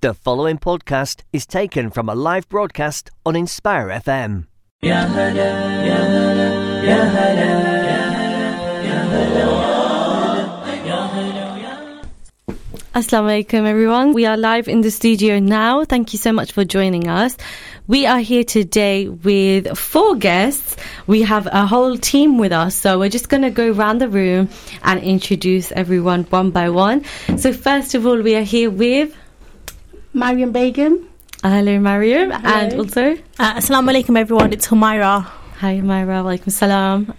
The following podcast is taken from a live broadcast on Inspire FM. Assalamu alaikum everyone. We are live in the studio now. Thank you so much for joining us. We are here today with four guests. We have a whole team with us. So we're just going to go around the room and introduce everyone one by one. So first of all, we are here with Mariam Begum. Hello Mariam and also Uh, Assalamu alaikum everyone, it's Humaira. Hi Myra, walaikum salam.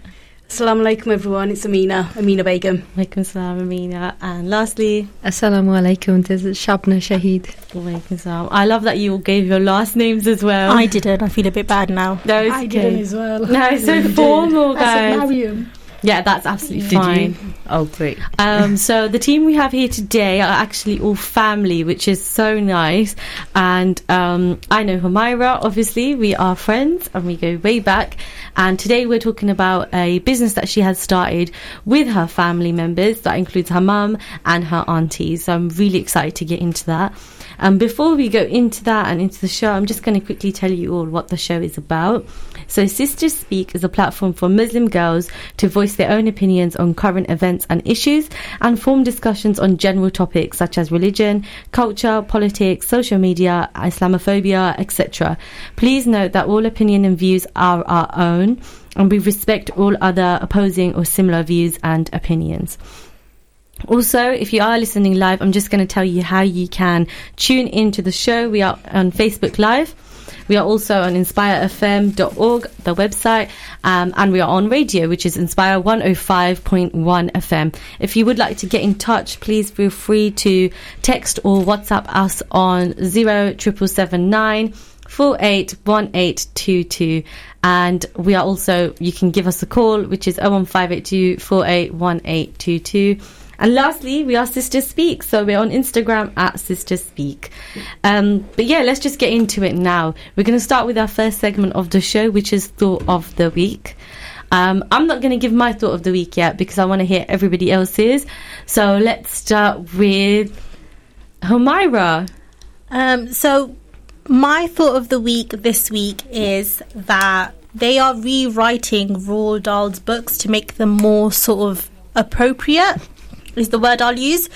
Assalamu alaikum everyone, it's Amina, Amina Begum. Walaikum salam Amina. And lastly, Assalamu alaikum, this is Shabna Shahid. walaikum salam. I love that you all gave your last names as well. I didn't, I feel a bit bad now. No, it's I okay. didn't as well. No, it's so formal, I said guys. Mariam. Yeah, that's absolutely Did you? fine. Oh, great. Um, so the team we have here today are actually all family, which is so nice. And um, I know Humaira, obviously, we are friends and we go way back. And today we're talking about a business that she has started with her family members. That includes her mum and her aunties. So I'm really excited to get into that. And before we go into that and into the show, I'm just going to quickly tell you all what the show is about. So, Sisters Speak is a platform for Muslim girls to voice their own opinions on current events and issues and form discussions on general topics such as religion, culture, politics, social media, Islamophobia, etc. Please note that all opinion and views are our own and we respect all other opposing or similar views and opinions. Also, if you are listening live, I'm just going to tell you how you can tune into the show. We are on Facebook Live. We are also on inspirefm.org, the website, um, and we are on radio, which is Inspire 105.1 FM. If you would like to get in touch, please feel free to text or WhatsApp us on 07779 481822 and we are also you can give us a call which is 01582 481822 and lastly we are sisters speak. So we're on instagram at sisters speak. Um, but yeah let's just get into it now. We're going to start with our first segment of the show which is thought of the week. Um, i'm not going to give my thought of the week yet because i want to hear everybody else's. So let's start with Humaira. Um, so, my thought of the week this week is that they are rewriting Roald Dahl's books to make them more sort of appropriate, is the word I'll use.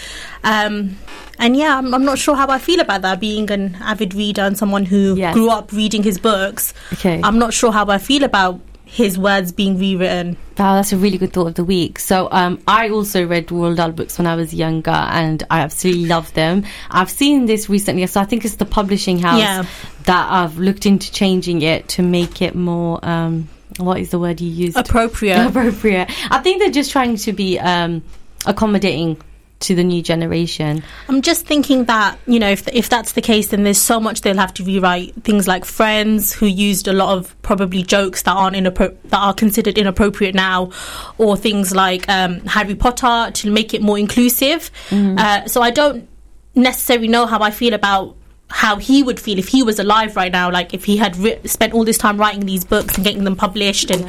Um, and yeah, I'm, I'm not sure how I feel about that, being an avid reader and someone who Yes. grew up reading his books. Okay. I'm not sure how I feel about his words being rewritten. Wow, that's a really good thought of the week. So, um, I also read Roald Dahl books when I was younger, and I absolutely love them. I've seen this recently, so I think it's the publishing house Yeah. that I've looked into changing it to make it more. Um, what is the word you use? Appropriate. Appropriate. I think they're just trying to be um, accommodating to the new generation. I'm just thinking that you know if if that's the case, then there's so much they'll have to rewrite. Things like Friends, who used a lot of probably jokes that aren't inappro- that are considered inappropriate now, or things like um, Harry Potter to make it more inclusive. Uh, so I don't necessarily know how I feel about how he would feel if he was alive right now. Like if he had ri- spent all this time writing these books and getting them published, and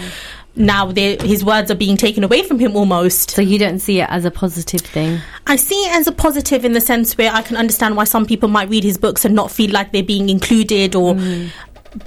now his words are being taken away from him almost. So you don't see it as a positive thing. I see it as a positive in the sense where I can understand why some people might read his books and not feel like they're being included or mm.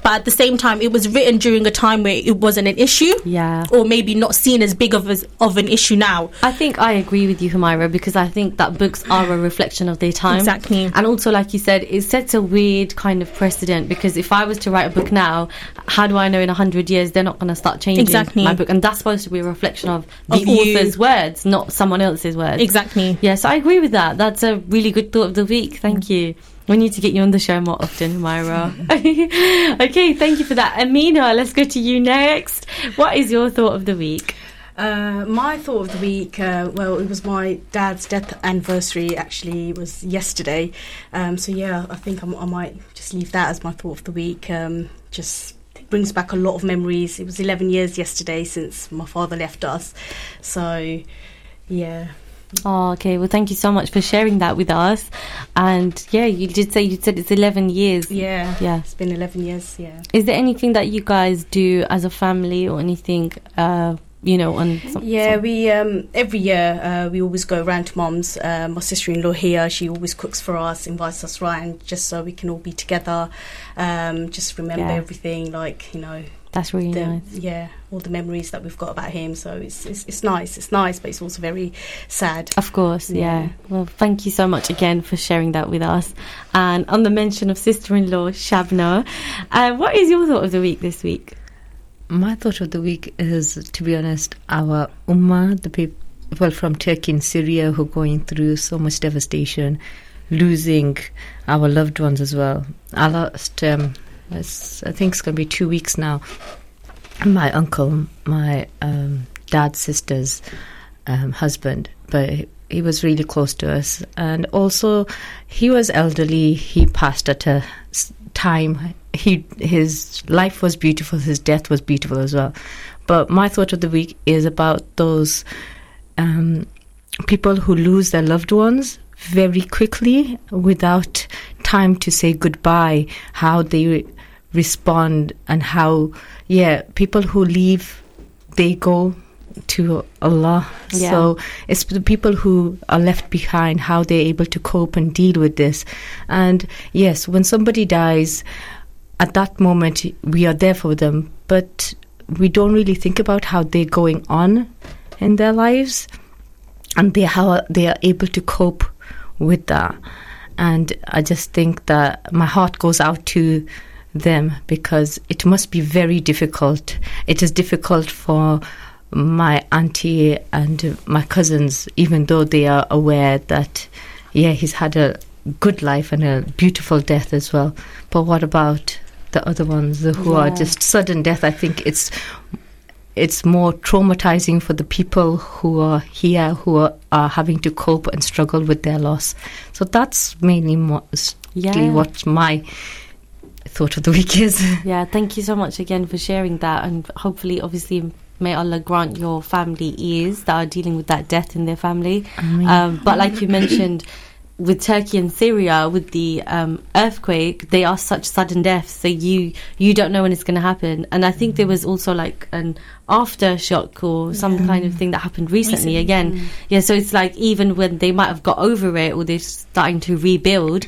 But at the same time it was written during a time where it wasn't an issue Yeah. or maybe not seen as big of as, of an issue now I think I agree with you, Humaira, because I think that books are a reflection of their time. Exactly. And also, like you said, it sets a weird kind of precedent because if I was to write a book now, how do I know in 100 years they're not going to start changing Exactly. my book? And that's supposed to be a reflection of the Of you. author's words, not someone else's words. exactly Yes, I agree with that. That's a really good thought of the week. Thank you. We need to get you on the show more often, Myra. okay, thank you for that. Amina, let's go to you next. What is your thought of the week? Uh, my thought of the week, uh, well, it was my dad's death anniversary. Actually, was yesterday. Um, so yeah, I think I'm, I might just leave that as my thought of the week. Um, just brings back a lot of memories. It was 11 years yesterday since my father left us. So yeah, Oh, okay. Well, thank you so much for sharing that with us. And yeah, you did say you said it's 11 years. yeah, Yeah. It's been 11 years. Yeah. Is there anything that you guys do as a family or anything uh, you know, on some, Yeah, some- we um, every year uh, we always go around to mom's. Uh, my sister-in-law here, she always cooks for us, invites us round just so we can all be together. Um, just remember Yeah. everything, like you know, that's really the, nice. yeah, all the memories that we've got about him. So it's, it's it's nice. It's nice, but it's also very sad. Of course, yeah. Yeah. Well, thank you so much again for sharing that with us. And on the mention of sister-in-law Shabna, uh, what is your thought of the week this week? My thought of the week is, to be honest, our ummah, the people well from Turkey and Syria who are going through so much devastation, losing our loved ones as well. I lost, um, it's, I think it's going to be two weeks now. My uncle, my um, dad's sister's um, husband, but he- was really close to us, and also he was elderly. He passed at a time. He his life was beautiful. His death was beautiful as well. But my thought of the week is about those um, people who lose their loved ones very quickly without time to say goodbye. How they respond and how yeah people who leave they go to Allah. Yeah. So it's the people who are left behind, how they're able to cope and deal with this. And yes, when somebody dies, at that moment we are there for them, but we don't really think about how they're going on in their lives and they how they are able to cope with that. And I just think that my heart goes out to them because it must be very difficult. It is difficult for my auntie and my cousins, even though they are aware that, yeah, he's had a good life and a beautiful death as well. But what about the other ones the- who are just sudden death? I think it's it's more traumatizing for the people who are here who are, are having to cope and struggle with their loss. So that's mainly mostly Yeah. what my thought of the week is. Yeah, thank you so much again for sharing that, and hopefully, obviously, may Allah grant your family ears that are dealing with that death in their family. Um, but like you mentioned, with Turkey and Syria, with the um, earthquake, they are such sudden deaths. So you you don't know when it's going to happen. And I think there was also like an aftershock or some kind of thing that happened recently, Recently, again. Yeah, so it's like even when they might have got over it or they're starting to rebuild,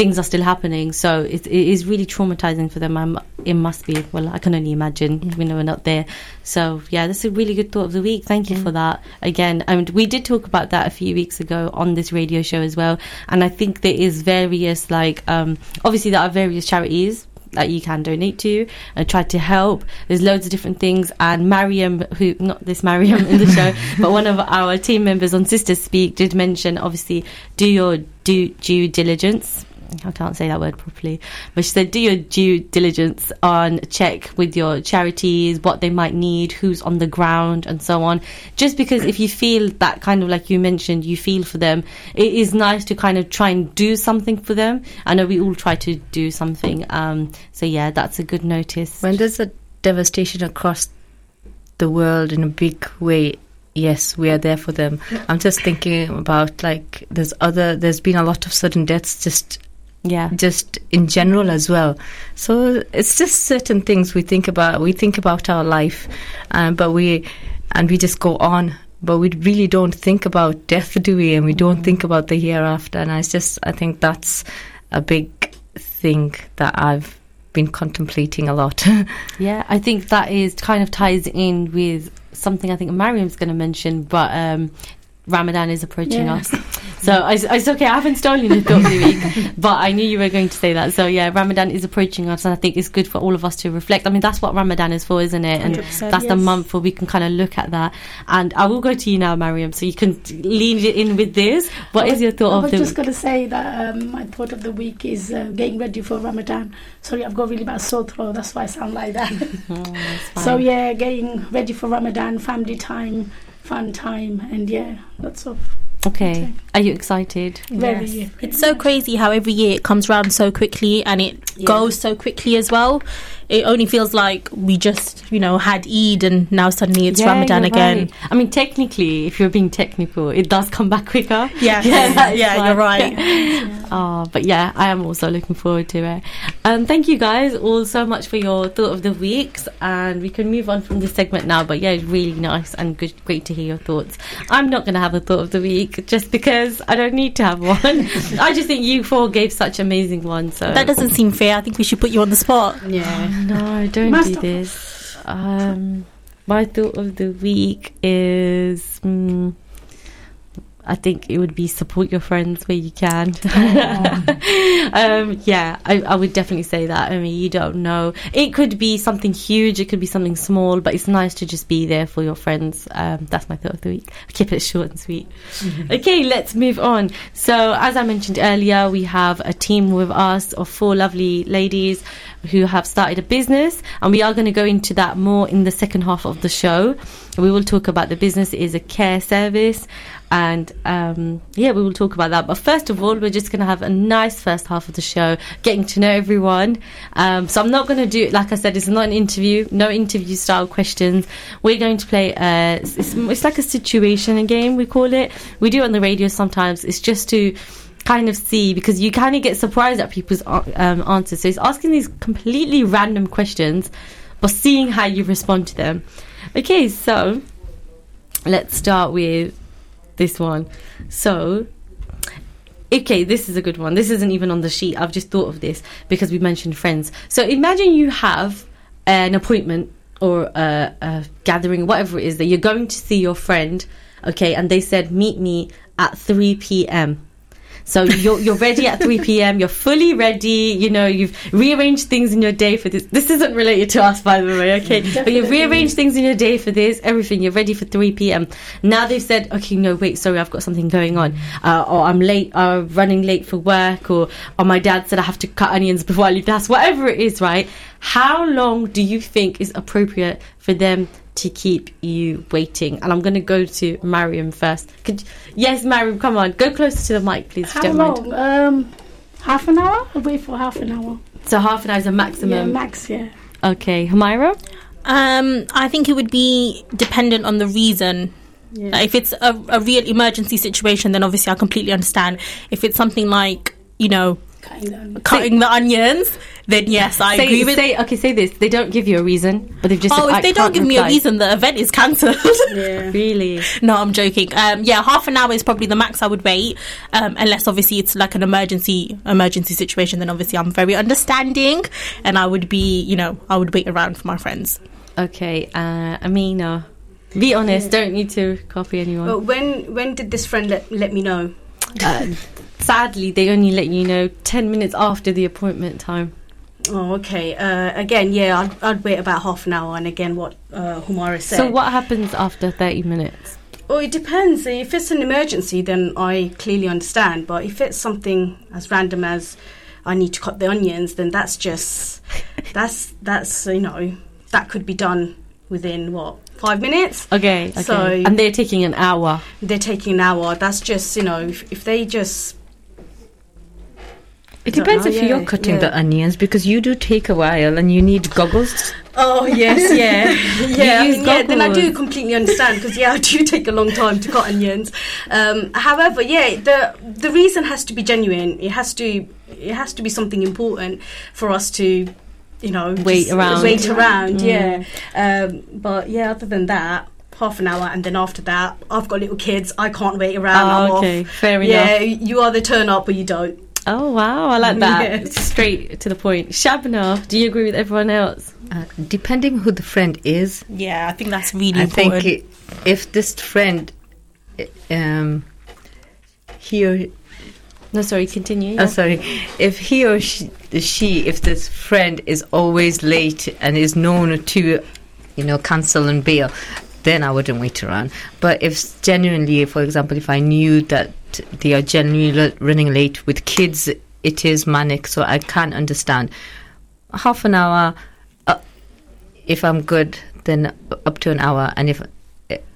things are still happening. So it, it is really traumatizing for them. I'm, it must be. Well, I can only imagine. We know we're not there. So yeah, that's a really good thought of the week. Thank you for that again. And we did talk about that a few weeks ago on this radio show as well. And I think there is various like um, obviously there are various charities that you can donate to and try to help. There's loads of different things. And Mariam, who, not this Mariam in the show, but one of our team members on Sisters Speak did mention obviously do your due, due diligence. I can't say that word properly, but she said do your due diligence on check with your charities, what they might need, who's on the ground, and so on. Just because if you feel that kind of like you mentioned, you feel for them, it is nice to kind of try and do something for them. I know we all try to do something. Um, so yeah, that's a good notice. When there's a devastation across the world in a big way, yes, we are there for them. I'm just thinking about like there's other there's been a lot of sudden deaths just yeah, just in general as well. So it's just certain things we think about. We think about our life, um, but we and we just go on. But we really don't think about death, do we? And we don't think about the hereafter. And I just I think that's a big thing that I've been contemplating a lot. Yeah, I think that is kind of ties in with something I think Mariam's going to mention, but um, Ramadan is approaching Yeah. us. So I, it's okay, I haven't stolen your thought of the week, but I knew you were going to say that. So yeah, Ramadan is approaching us, and I think it's good for all of us to reflect. I mean, that's what Ramadan is for, isn't it? And 100%, that's the month where we can kind of look at that. And I will go to you now, Mariam, so you can lean it in with this. What is your I thought was of the just going to say that um, my thought of the week is uh, getting ready for Ramadan. Sorry, I've got really bad sore throat. That's why I sound like that. Oh, so yeah, getting ready for Ramadan, family time, fun time, and yeah, lots of Okay. Okay. Are you excited? very. It's so crazy how every year it comes around so quickly and it goes so quickly as well. It only feels like we just, you know, had Eid and now suddenly it's Yeah, Ramadan again. right. I mean, technically, if you're being technical, it does come back quicker. Yeah, Yeah, yeah, you're fine. right. Oh, but yeah, I am also looking forward to it. Um, thank you guys all so much for your thought of the weeks, and we can move on from this segment now. But yeah, it's really nice and good, great to hear your thoughts. I'm not going to have a thought of the week just because I don't need to have one. I just think you four gave such amazing ones. So That doesn't seem fair. I think we should put you on the spot. Yeah. No, don't do this. Um, my thought of the week is. mm I think it would be support your friends where you can. um, yeah, I, I would definitely say that. I mean, you don't know. It could be something huge, it could be something small, but it's nice to just be there for your friends. Um, that's my thought of the week. I keep it short and sweet. Okay, let's move on. So, as I mentioned earlier, we have a team with us of four lovely ladies who have started a business, and we are going to go into that more in the second half of the show. We will talk about the business It is a care service, and um, yeah, we will talk about that. But first of all, we're just going to have a nice first half of the show, getting to know everyone. Um, so I'm not going to do, like I said, it's not an interview, no interview style questions. We're going to play. Uh, it's, it's like a situation game. We call it. We do it on the radio sometimes. It's just to kind of see because you kind of get surprised at people's um, answers. So it's asking these completely random questions, but seeing how you respond to them. Okay, so let's start with this one. So, okay, this is a good one. This isn't even on the sheet. I've just thought of this because we mentioned friends. So imagine you have an appointment or a, a gathering, whatever it is, that you're going to see your friend, okay, and they said, meet me at 3 p.m. So you're you're ready at 3 p.m. You're fully ready. You know you've rearranged things in your day for this. This isn't related to us, by the way. Okay, but you've rearranged things in your day for this. Everything. You're ready for 3 p.m. Now they've said, okay, no, wait, sorry, I've got something going on, uh, or I'm late, uh, running late for work, or or my dad said I have to cut onions before I leave the house. Whatever it is, right? How long do you think is appropriate for them to keep you waiting. And I'm going to go to Mariam first. Could, yes, Mariam, come on. Go closer to the mic, please. How don't mind. long? Um, half an hour? I'll wait for half an hour. So half an hour is a maximum. Yeah, maximum. max, yeah. okay. Humaira? Um, I think it would be dependent on the reason. Yeah. Like, if it's a, a real emergency situation, then obviously I completely understand. If it's something like, you know, Cutting down. cutting the onions, then yes, I say, agree with say, okay, say this. They don't give you a reason, but they've just Oh, said, if "I they don't can't give me a reason, the event is cancelled. Yeah. Really? no, I'm joking. Um, yeah, half an hour is probably the max I would wait, um, unless obviously it's like an emergency emergency situation. Then obviously I'm very understanding, and I would be, you know, I would wait around for my friends. Okay, uh, Amina. Be honest, don't need to copy anyone. But when when did this friend let, let me know? Uh, sadly, they only let you know 10 minutes after the appointment time. Oh, okay. Uh, again, yeah, I'd, I'd wait about half an hour. And again, what uh, Humaira said. So, what happens after 30 minutes? Well, it depends. If it's an emergency, then I clearly understand. But if it's something as random as I need to cut the onions, then that's just that's that's you know that could be done within what five minutes. Okay, okay. So- and they're taking an hour. They're taking an hour. That's just you know if, if they just It depends know, if yeah, you're cutting yeah. the onions because you do take a while and you need goggles. Oh yes, yeah, yeah. I use mean, yeah then I do completely understand because yeah, I do take a long time to cut onions. Um, however, yeah, the the reason has to be genuine. It has to it has to be something important for us to, you know, Wait around. Wait around, Mm. yeah. Um, but yeah, other than that. Half an hour, and then after that, I've got little kids. I can't wait around. I'm Oh, off. okay, fair Yeah, enough. Yeah you either turn up or you don't. Oh, wow, I like that. Yeah. Straight to the point. Shabna, do you agree with everyone else? Uh, depending who the friend is, Yeah, I think that's really I important. think it, if this friend, um, he or No, sorry, continue. oh, sorry, if he or she, she, if this friend is always late and is known to, you know, cancel and bail, then I wouldn't wait around. But if genuinely, for example, if I knew that they are genuinely running late with kids, it is manic, so I can't understand. Half an hour, uh, if I'm good, then up to an hour, and if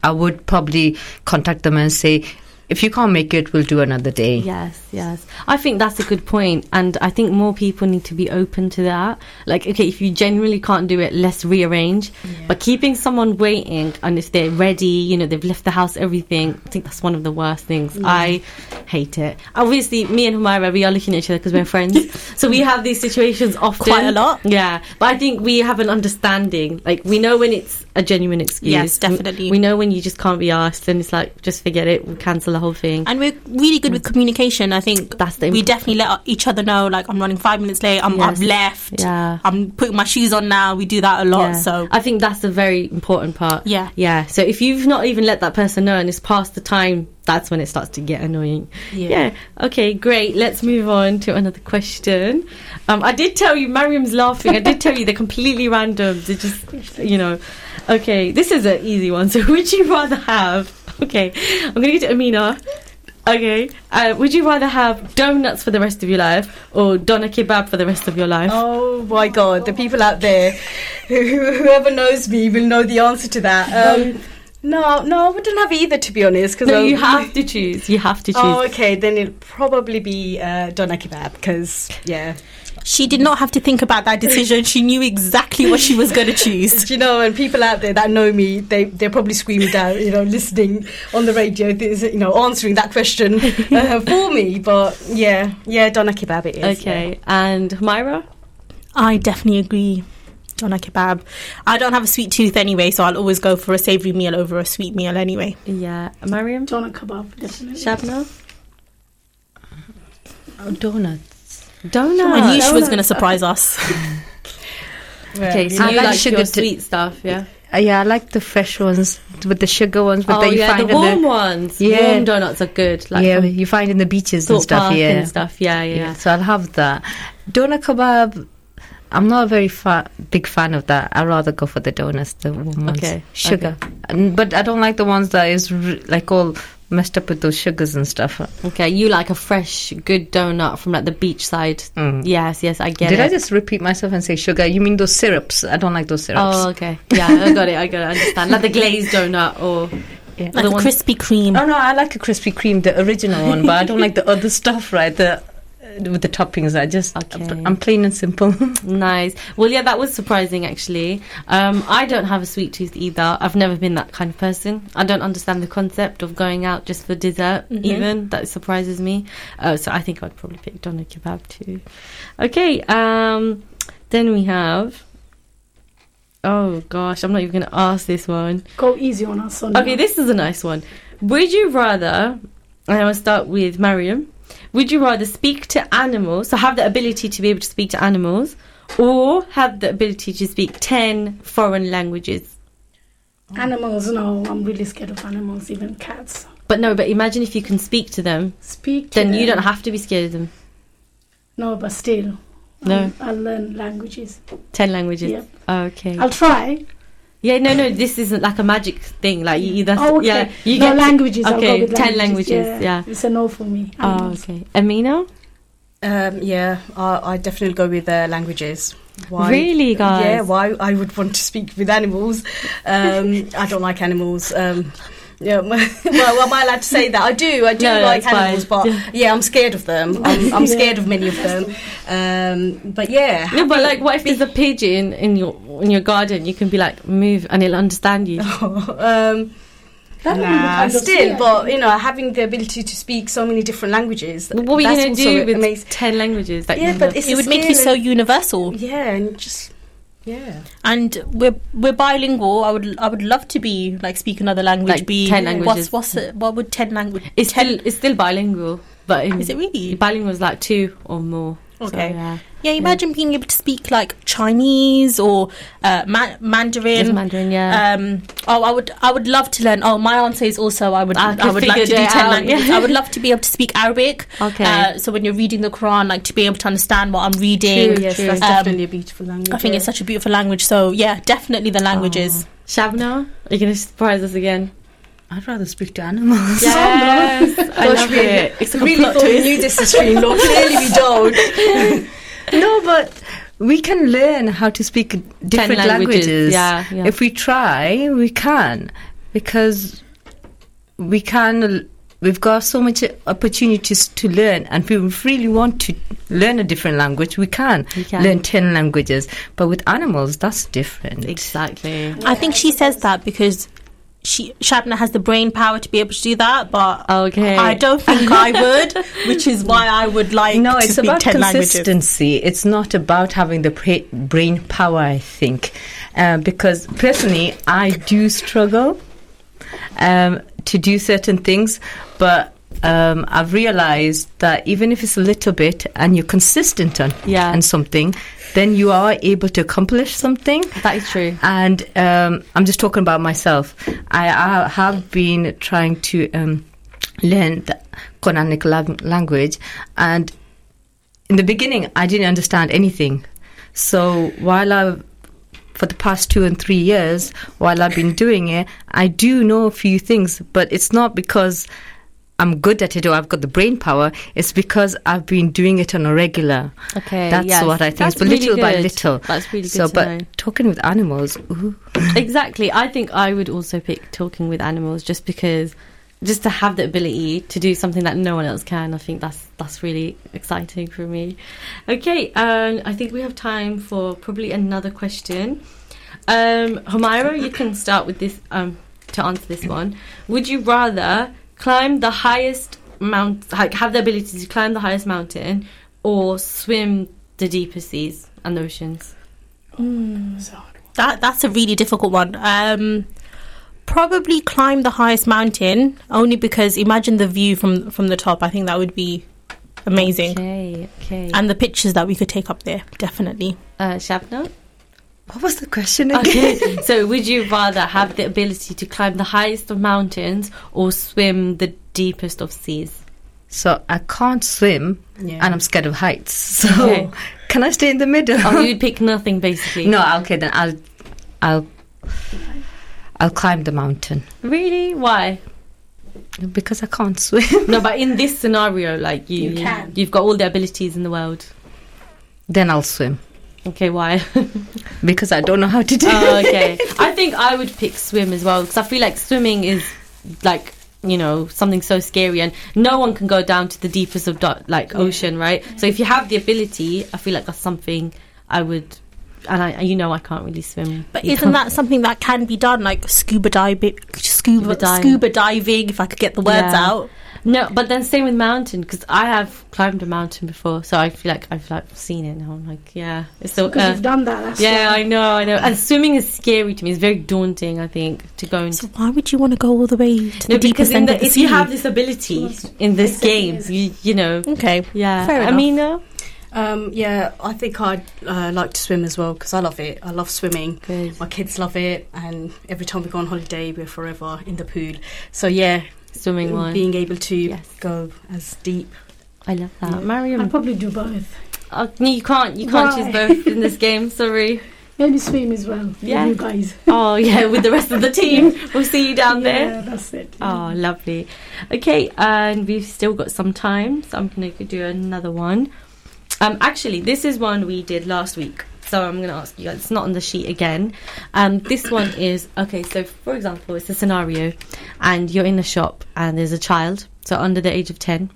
I would probably contact them and say, if you can't make it, we'll do another day. Yes, yes. I think that's a good point, and I think more people need to be open to that. Like, okay, if you genuinely can't do it, let's rearrange. But keeping someone waiting, and if they're ready, you know, they've left the house, everything. I think that's one of the worst things. I hate it. Obviously, me and Humaira, we are looking at each other because we're friends, so we have these situations often. Quite a lot. Yeah, but I think we have an understanding. Like, we know when it's a genuine excuse. Yes, definitely. We, know when you just can't be asked, and it's like just forget it. We'll cancel the whole thing. And we're really good with communication. I think That's the we definitely let each other know, like I'm running five minutes late. I'm, I've left. Yeah. I'm putting my shoes on now. We do that a lot. Yeah. So I think that's a very important part. Yeah. Yeah. So if you've not even let that person know and it's past the time, that's when it starts to get annoying. Yeah. Okay, great. Let's move on to another question. Um, I did tell you, Mariam's laughing. I did tell you they're completely random. They're just, you know. Okay, this is an easy one. So would you rather have, okay, I'm going to get to Amina. Okay. Uh, would you rather have donuts for the rest of your life or doner kebab for the rest of your life? Oh my god, the people out there, whoever knows me will know the answer to that. Um, no, no, I wouldn't have either to be honest. Cause No, I'll- you have to choose. You have to choose. Oh, okay, then it'll probably be uh, doner kebab because yeah, she did not have to think about that decision. She knew exactly what she was going to choose. Do you know, and people out there that know me, they they're probably screaming down, you know, listening on the radio, you know, answering that question uh, for me. But yeah, yeah, doner kebab it is. Okay, and Myra? I definitely agree. Doner kebab. I don't have a sweet tooth anyway, so I'll always go for a savoury meal over a sweet meal anyway. Yeah, Mariam? Doner kebab, definitely. Shabna? Oh, donuts. Donut. I knew she was going to surprise us. Okay, so I you like like sugar your t- sweet stuff, yeah? Uh, yeah, I like the fresh ones with the sugar ones, but oh, you yeah, find the warm the ones. Yeah. Warm donuts are good. Like yeah, you find in the beaches and stuff. Yeah, and stuff. Yeah, yeah. yeah. So I'll have that. Doner kebab. I'm not a very fa- big fan of that. I'd rather go for the donuts, the warm ones. Okay, Sugar. And, but I don't like the ones that is r- like all messed up with those sugars and stuff. Okay, you like a fresh, good donut from like the beachside. Mm. Yes, yes, I get Did it. Did I just repeat myself and say sugar? You mean those syrups? I don't like those syrups. Oh, okay. Yeah, I got it. I got it. I understand. Like the glazed donut or Yeah. like The a ones- Krispy Kreme. Oh no, I like a Krispy Kreme, the original one, but I don't like the other stuff, right? The with the toppings. I just, Okay. I'm plain and simple. Nice. Well, yeah, that was surprising actually. Um, I don't have a sweet tooth either. I've never been that kind of person. I don't understand the concept of going out just for dessert, even. That surprises me. Uh, so I think I'd probably pick doner kebab too. Okay. Um, then we have. Oh gosh, I'm not even going to ask this one. Go easy on us. Sonia. Okay, this is a nice one. Would you rather, and I will start with Mariam, would you rather speak to animals, so have the ability to be able to speak to animals, or have the ability to speak 10 foreign languages? Animals, no, I'm really scared of animals, even cats. But no, but imagine if you can speak to them, Speak to then you don't have to be scared of them. No, but still. No. I'll, I'll learn languages. 10 languages. Yep. Oh, okay. I'll try. Yeah, no, no, this isn't like a magic thing. Like, you, that's, Oh, okay. yeah, you no get languages. I'll okay, go with 10 languages, yeah. It's a no for me. Oh, Animals. okay. Amina? Um, yeah, I, I definitely go with uh, languages. Why? Really, guys? Yeah, why I would want to speak with animals. Um, I don't like animals. Um, yeah, well, am I allowed to say that? I do. I do No, like that's fine. animals, but Yeah. yeah. I'm scared of them. I'm, I'm scared of many of them. Um, but yeah, No, but like, what if there's a pigeon in your in your garden? You can be like, move, and it'll understand you. um, That nah, kind of still, scary. but you know, having the ability to speak so many different languages. What were you gonna do with amazing. ten languages? That Yeah, you but it's it would make you so universal. Yeah, and just yeah. And we're we're bilingual. I would I would love to be like speak another language. Like be 10 languages. What's what's it? What would ten language? it's still it's still bilingual, but in, Is it really? bilingual is like two or more. So, Okay. yeah. Yeah, imagine being able to speak like Chinese or uh, ma- It's Mandarin. Mandarin, yeah. Um, oh, I would, I would love to learn. Oh, my answer is also I would, I I, would like to do ten out, languages. I would love to be able to speak Arabic. Okay. Uh, so when you're reading the Quran, like to be able to understand what I'm reading. True, yes, true. that's Um, definitely a beautiful language. I think it's such a beautiful language. So yeah, definitely the languages. Shabna, are you gonna surprise us again? I'd rather speak to animals. Yes, oh, I love it. It's like a really plot thought we twist. knew this is streamlined. Clearly, we don't. no, but we can learn how to speak different languages, languages. yeah, yeah. If we try, we can because we can we've got so much opportunities to learn, and if we really want to learn a different language, we can, We can. learn ten languages. But with animals, that's different. Exactly. I think she says that because she Shabna has the brain power to be able to do that, but Okay. I don't think I would, which is why I would like No, to it's speak about ten languages. consistency. It's not about having the pra- brain power, I think. Uh, because personally, I do struggle um, to do certain things, but um, I've realized that even if it's a little bit and you're consistent on, Yeah. on something, then you are able to accomplish something. That is true. And um, I'm just talking about myself. I, I have been trying to um, learn the Quranic lang- language, and in the beginning, I didn't understand anything. So while I, for the past two and three years, while I've been doing it, I do know a few things, but it's not because I'm good at it or I've got the brain power. It's because I've been doing it on a regular. Okay. That's yes. what I think. That's It's little really by little. That's really good So, but know. talking with animals, ooh, Exactly. I think I would also pick talking with animals just because just to have the ability to do something that no one else can. I think that's that's really exciting for me. Okay, um, I think we have time for probably another question. Um, Humaira, you can start with this um, to answer this one. Would you rather climb the highest mount, like have the ability to climb the highest mountain, or swim the deepest seas and oceans? That that's a really difficult one. Um, probably climb the highest mountain only because imagine the view from from the top. I think that would be amazing, Okay, okay. and the pictures that we could take up there definitely. uh, Shabna? What was the question again? Okay, so would you rather have the ability to climb the highest of mountains or swim the deepest of seas? So I can't swim, Yeah. and I'm scared of heights. So Okay. can I stay in the middle? Oh, you'd pick nothing basically. no, okay, then I'll, I'll, I'll climb the mountain Really? Why? because I can't swim. No, but in this scenario, like you, You can. you've got all the abilities in the world. then I'll swim Okay, why? because I don't know how to do oh, okay. I think I would pick swim as well because I feel like swimming is like you know something so scary and no one can go down to the deepest of do- like ocean, right? So if you have the ability, I feel like that's something I would. And I, you know, I can't really swim. But isn't that something that can be done, like scuba diving? Scuba, Scuba dive. scuba diving, if I could get the words Yeah. out. No, but then same with mountain because I have climbed a mountain before, so I feel like I've like seen it now. I'm like, yeah, it's so. Because Uh, you've done that. That's yeah, why. I know, I know. And swimming is scary to me. It's very daunting. I think to go into. So why would you want to go all the way to No, the because deepest in end the, of the if sea? you have this ability in this game, you, you know, okay, yeah. Fair enough. Amina, Um, yeah, I think I'd uh, like to swim as well because I love it. I love swimming. good. My kids love it, and every time we go on holiday, we're forever in the pool. So yeah, Swimming one. being able to Yes. go as deep. I love that. Yeah. I'd probably do both. oh, no, you can't. You can't Why? choose both in this game. Sorry. Maybe swim as well. Yeah. You guys. Oh yeah, with the rest of the team, we'll see you down there. Yeah, that's it. Oh, lovely. Okay, and we've still got some time, so I'm going to do another one. Um, actually, this is one we did last week, so I'm going to ask you. It's not on the sheet again. Um, this one is okay. So, for example, it's a scenario, and you're in a shop, and there's a child, so under the age of ten,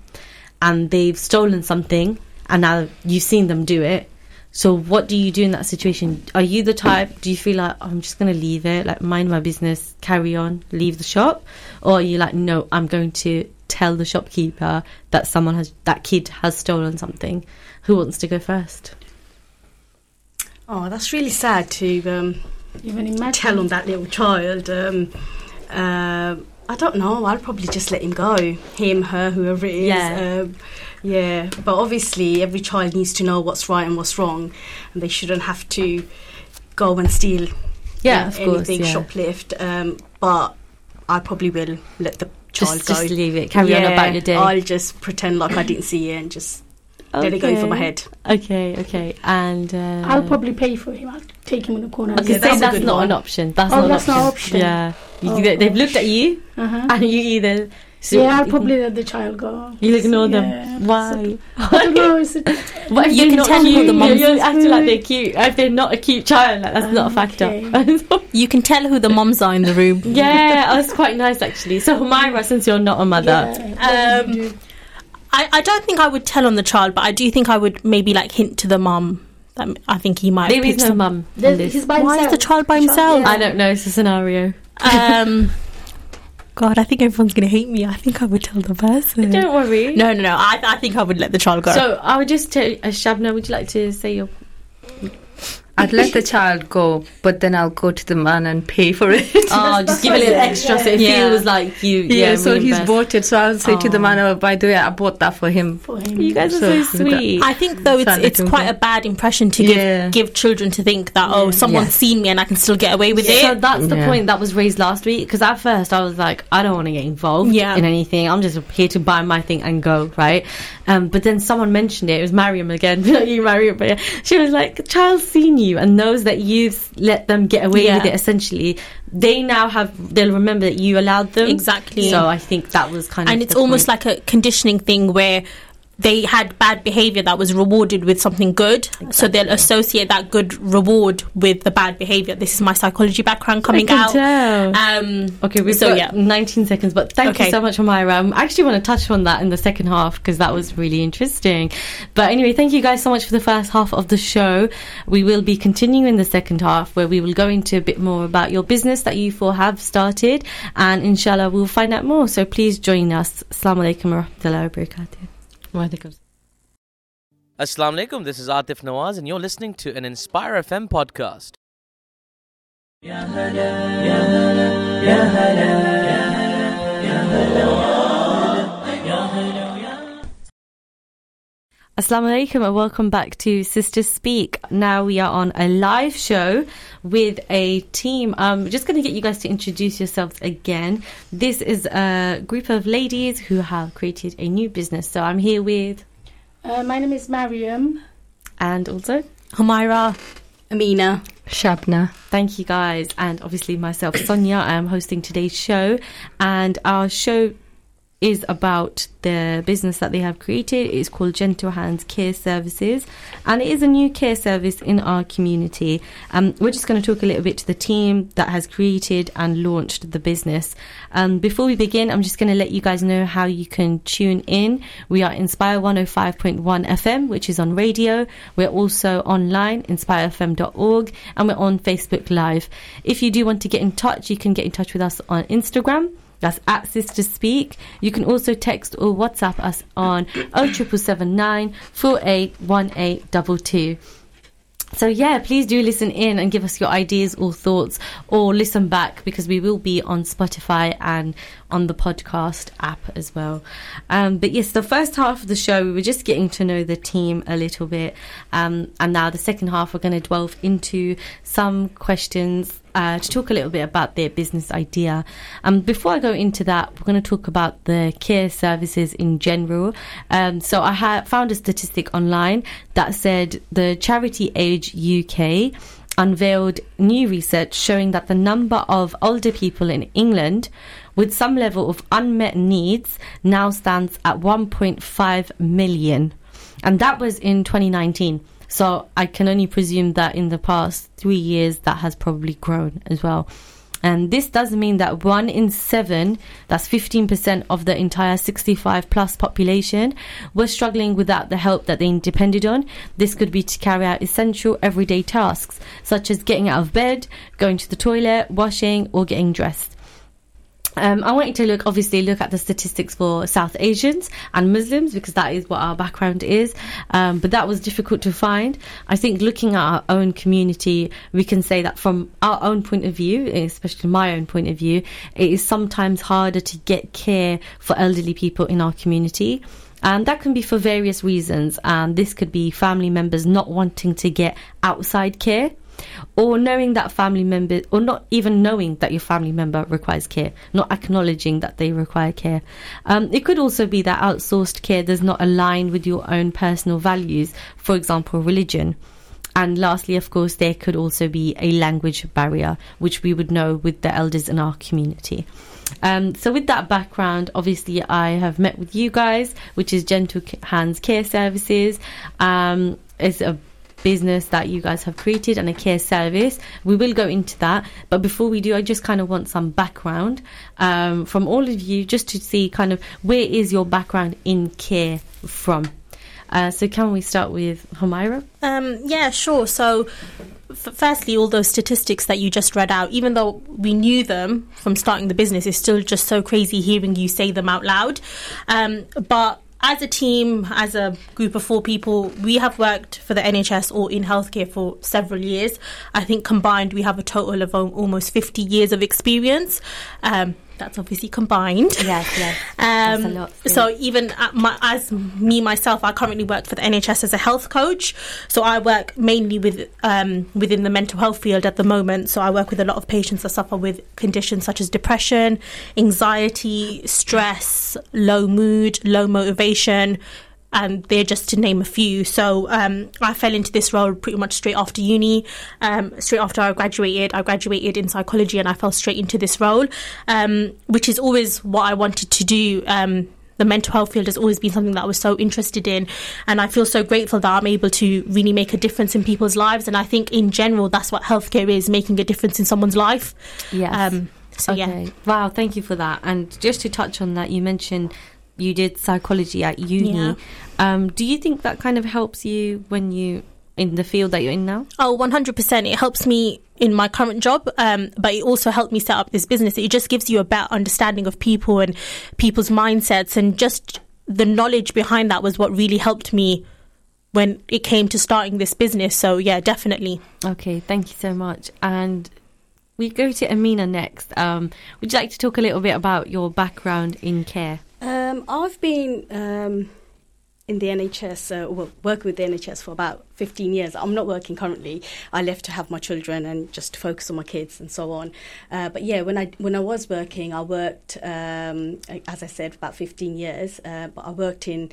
and they've stolen something, and now you've seen them do it. So, what do you do in that situation? Are you the type? Do you feel like I'm just going to leave it, like mind my business, carry on, leave the shop, or are you like, no, I'm going to tell the shopkeeper that someone has that kid has stolen something? Who wants to go first? Oh, that's really sad to um, Even imagine. tell on that little child. Um, uh, I don't know. I'll probably just let him go. Him, her, whoever it is. Yeah. Um, yeah. But obviously, every child needs to know what's right and what's wrong, and they shouldn't have to go and steal Yeah, of course. anything, Yeah. shoplift. Um, but I probably will let the child Just, go. just leave it. Carry on about your day. I'll just pretend like I didn't see it and just let it go over my head. Okay, okay, and uh, I'll probably pay for him. I'll take him in the corner. and Okay, Yeah, say that's that's, a good not one. an option. That's Oh, not an option. not option. Yeah, You- Oh, they, they've gosh. looked at you, Uh-huh. and you either So yeah, I'll probably let the child go. You'll ignore Yeah. them. Why? I don't know. It's a, What if You they're can not tell who cute? the mums- You're acting like they're cute. If they're not a cute child, like, that's not a factor. You can tell who the moms are in the room. yeah, that's quite nice actually. So Humaira, since you're not a mother, yeah, Um, I, I don't think I would tell on the child, but I do think I would maybe like hint to the mum that I think he might. there pick is no mum. in There's- he's by Why is the child by himself? I don't know. It's a scenario. Um, God, I think everyone's gonna hate me. I think I would tell the person. Don't worry. No, no, no. I, I think I would let the child go. So I would just tell uh, Shabna. Would you like to say your? I'd let the child go, but then I'll go to the man and pay for it. Oh, just give a little extra so it Yeah. feels like you. yeah, Yeah, so he's reimbursed. bought it. So I'll say to the Oh. man, oh, by the way, I bought that for him. for him. You guys are So- so sweet. I think though it's it's quite a bad impression to Yeah. give give children to think that oh someone's Yes. seen me and I can still get away with So it. that's the Yeah. point that was raised last week. Because at first I was like, I don't want to get involved Yeah. in anything. I'm just here to buy my thing and go, right? Um, but then someone mentioned it. It was Mariam again. you, Mariam. But yeah. She was like, the child's seen you and knows that you've let them get away Yeah. with it. Essentially, they now have. They'll remember that you allowed them. Exactly. So I think that was kind of. and it's almost point. like a conditioning thing where they had bad behavior that was rewarded with something good so they'll associate that good reward with the bad behavior this is my psychology background coming out um Okay, we've So, got yeah. 19 seconds, but thank Okay. you so much, Myra. Um, I actually want to touch on that in the second half because that was really interesting. But anyway, thank you guys so much for the first half of the show. We will be continuing in the second half where we will go into a bit more about your business that you four have started, and inshallah, we'll find out more. So please join us. Assalamu alaikum wa rahmatullahi wa barakatuh. Assalamu alaikum, this is Atif Nawaz, and you're listening to an Inspire FM podcast. Assalamu alaikum and welcome back to Sisters Speak. Now we are on a live show with a team. I'm just going to get you guys to introduce yourselves again. This is a group of ladies who have created a new business. So I'm here with, Uh, my name is Mariam. and also, Humaira Amina. Shabna. thank you guys, and obviously myself, Sonia. I am hosting today's show, and our show is about the business that they have created. It's called Gentle Hands Care Services, and it is a new care service in our community. Um, we're just going to talk a little bit to the team that has created and launched the business. Um, before we begin, I'm just going to let you guys know how you can tune in. We are Inspire 105.1 FM, which is on radio. We're also online, inspirefm.org, and we're on Facebook Live. If you do want to get in touch, you can get in touch with us on Instagram. That's at Sister Speak. You can also text or WhatsApp us on 07779 481822. So yeah, please do listen in and give us your ideas or thoughts or listen back because we will be on Spotify and on the podcast app as well. Um, but yes, the first half of the show we were just getting to know the team a little bit, um, and now the second half we're going to delve into some questions uh, to talk a little bit about their business idea. Um, before I go into that, we're going to talk about the care services in general. Um, so I ha- found a statistic online that said the Charity Age UK unveiled new research showing that the number of older people in England with some level of unmet needs now stands at 1.5 million. And that was in 2019. So I can only presume that in the past three years that has probably grown as well. And this does mean that one in seven, that's 15% of the entire 65 plus population, was struggling without the help that they depended on. This could be to carry out essential everyday tasks, such as getting out of bed, going to the toilet, washing, or getting dressed. Um, I wanted to look, obviously, look at the statistics for South Asians and Muslims because that is what our background is. Um, but that was difficult to find. I think looking at our own community, we can say that from our own point of view, especially my own point of view, it is sometimes harder to get care for elderly people in our community. And that can be for various reasons. And this could be family members not wanting to get outside care or knowing that family member or not even knowing that your family member requires care. Not acknowledging that they require care. Um, it could also be that outsourced care does not align with your own personal values for example religion. And lastly of course there could also be a language barrier which we would know with the elders in our community. Um, so with that background, obviously I have met with you guys, which is Gentle Hands Care Services. Um, it's a business that you guys have created and a care service. We will go into that, but before we do, I just kind of want some background um, from all of you, just to see kind of where is your background in care from. Uh, so can we start with Humaira? Um, yeah, sure. So, f- firstly, all those statistics that you just read out, even though we knew them from starting the business, it's still just so crazy hearing you say them out loud. Um, but as a team, as a group of four people, we have worked for the NHS or in healthcare for several years. I think combined, we have a total of almost 50 years of experience. Um, that's obviously combined. Yes, yes. That's a Um, lot, so even my, as me myself, I currently work for the NHS as a health coach. So I work mainly with um, within the mental health field at the moment. So I work with a lot of patients that suffer with conditions such as depression, anxiety, stress, low mood, low motivation. And they're just to name a few. So um, I fell into this role pretty much straight after uni. Um, straight after I graduated, I graduated in psychology, and I fell straight into this role, um, which is always what I wanted to do. Um, the mental health field has always been something that I was so interested in, and I feel so grateful that I'm able to really make a difference in people's lives. And I think in general, that's what healthcare is: making a difference in someone's life. Yes. Um, so yeah. Okay. Wow, thank you for that. And just to touch on that, you mentioned you did psychology at uni. Yeah. Um, do you think that kind of helps you when you in the field that you're in now? Oh, 100%. It helps me in my current job, um, but it also helped me set up this business. It just gives you a better understanding of people and people's mindsets, and just the knowledge behind that was what really helped me when it came to starting this business. So, yeah, definitely. Okay, thank you so much. And we go to Amina next. Um, would you like to talk a little bit about your background in care? Um, I've been um, in the NHS, uh, well, working with the NHS for about 15 years. I'm not working currently. I left to have my children and just to focus on my kids and so on. Uh, but yeah, when I when I was working, I worked, um, as I said, for about 15 years. Uh, but I worked in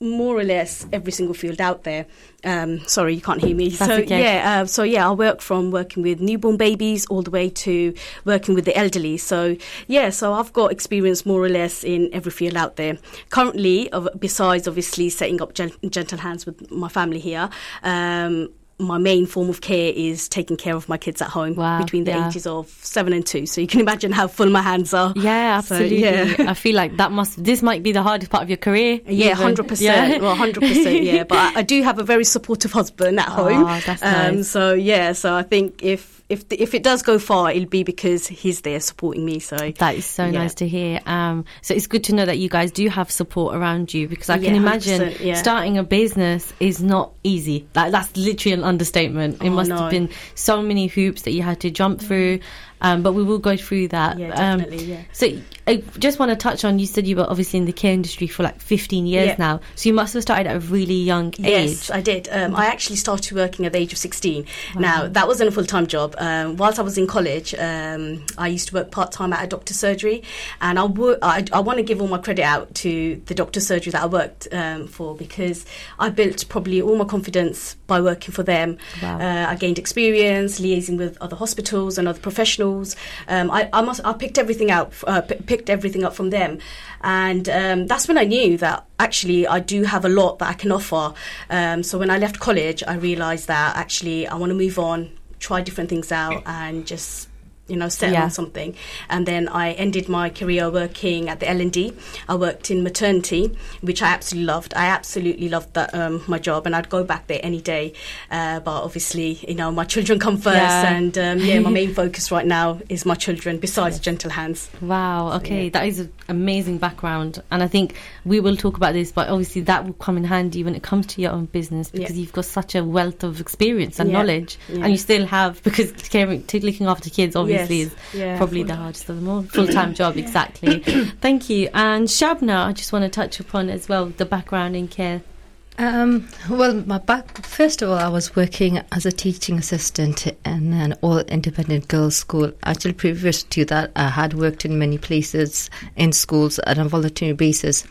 more or less every single field out there. Um, sorry, you can't hear me. That's so okay. yeah, uh, so yeah, I work from working with newborn babies all the way to working with the elderly. So yeah, so I've got experience more or less in every field out there. Currently, besides obviously setting up gentle hands with my family here. Um, my main form of care is taking care of my kids at home Wow, between the yeah. ages of seven and two. So you can imagine how full my hands are. Yeah, So, absolutely. yeah. I feel like that must. This might be the hardest part of your career. Yeah, hundred percent. Well, hundred percent. Yeah, but I, I do have a very supportive husband at Oh, home. that's um, nice. So yeah, so I think if if the, if it does go far, it'll be because he's there supporting me. So That is so Yeah. nice to hear. Um, so it's good to know that you guys do have support around you because I can Yeah, imagine yeah. starting a business is not easy. Like that's literally an understatement. It Oh, must no. have been so many hoops that you had to jump through. Um, but we will go through that. Yeah, Um, yeah. So I just want to touch on. You said you were obviously in the care industry for like 15 years Yeah. now. So you must have started at a really young age. Yes, I did. Um, I actually started working at the age of 16. Now, that wasn't a full time job. Um, whilst I was in college, um, I used to work part time at a doctor's surgery. And I, wo- I, I want to give all my credit out to the doctor's surgery that I worked um, for because I built probably all my confidence by working for them. Wow. Uh, I gained experience liaising with other hospitals and other professionals. Um, I, I must I picked everything out, uh, p- picked everything up from them, and um, that's when I knew that actually I do have a lot that I can offer. Um, so when I left college, I realised that actually I want to move on, try different things out, and just you know settle Yeah. on something. And then I ended my career working at the L and D. I worked in maternity, which I absolutely loved. I absolutely loved that um, my job, and I'd go back there any day. Uh, but obviously, you know, my children come first, Yeah. and um, yeah, my main focus right now is my children. Besides gentle hands. Wow. Okay, Yeah. that is an amazing background, and I think we will talk about this. But obviously, that will come in handy when it comes to your own business because you've got such a wealth of experience and knowledge, and you still have because looking after kids obviously Yes. is Yeah. probably the hardest of them all. Full time job, exactly. Thank you. And Shabna, I just want to touch upon as well the background in care. Um, well, my back. First of all, I was working as a teaching assistant in an all independent girls' school. Actually, previous to that, I had worked in many places in schools on a voluntary basis.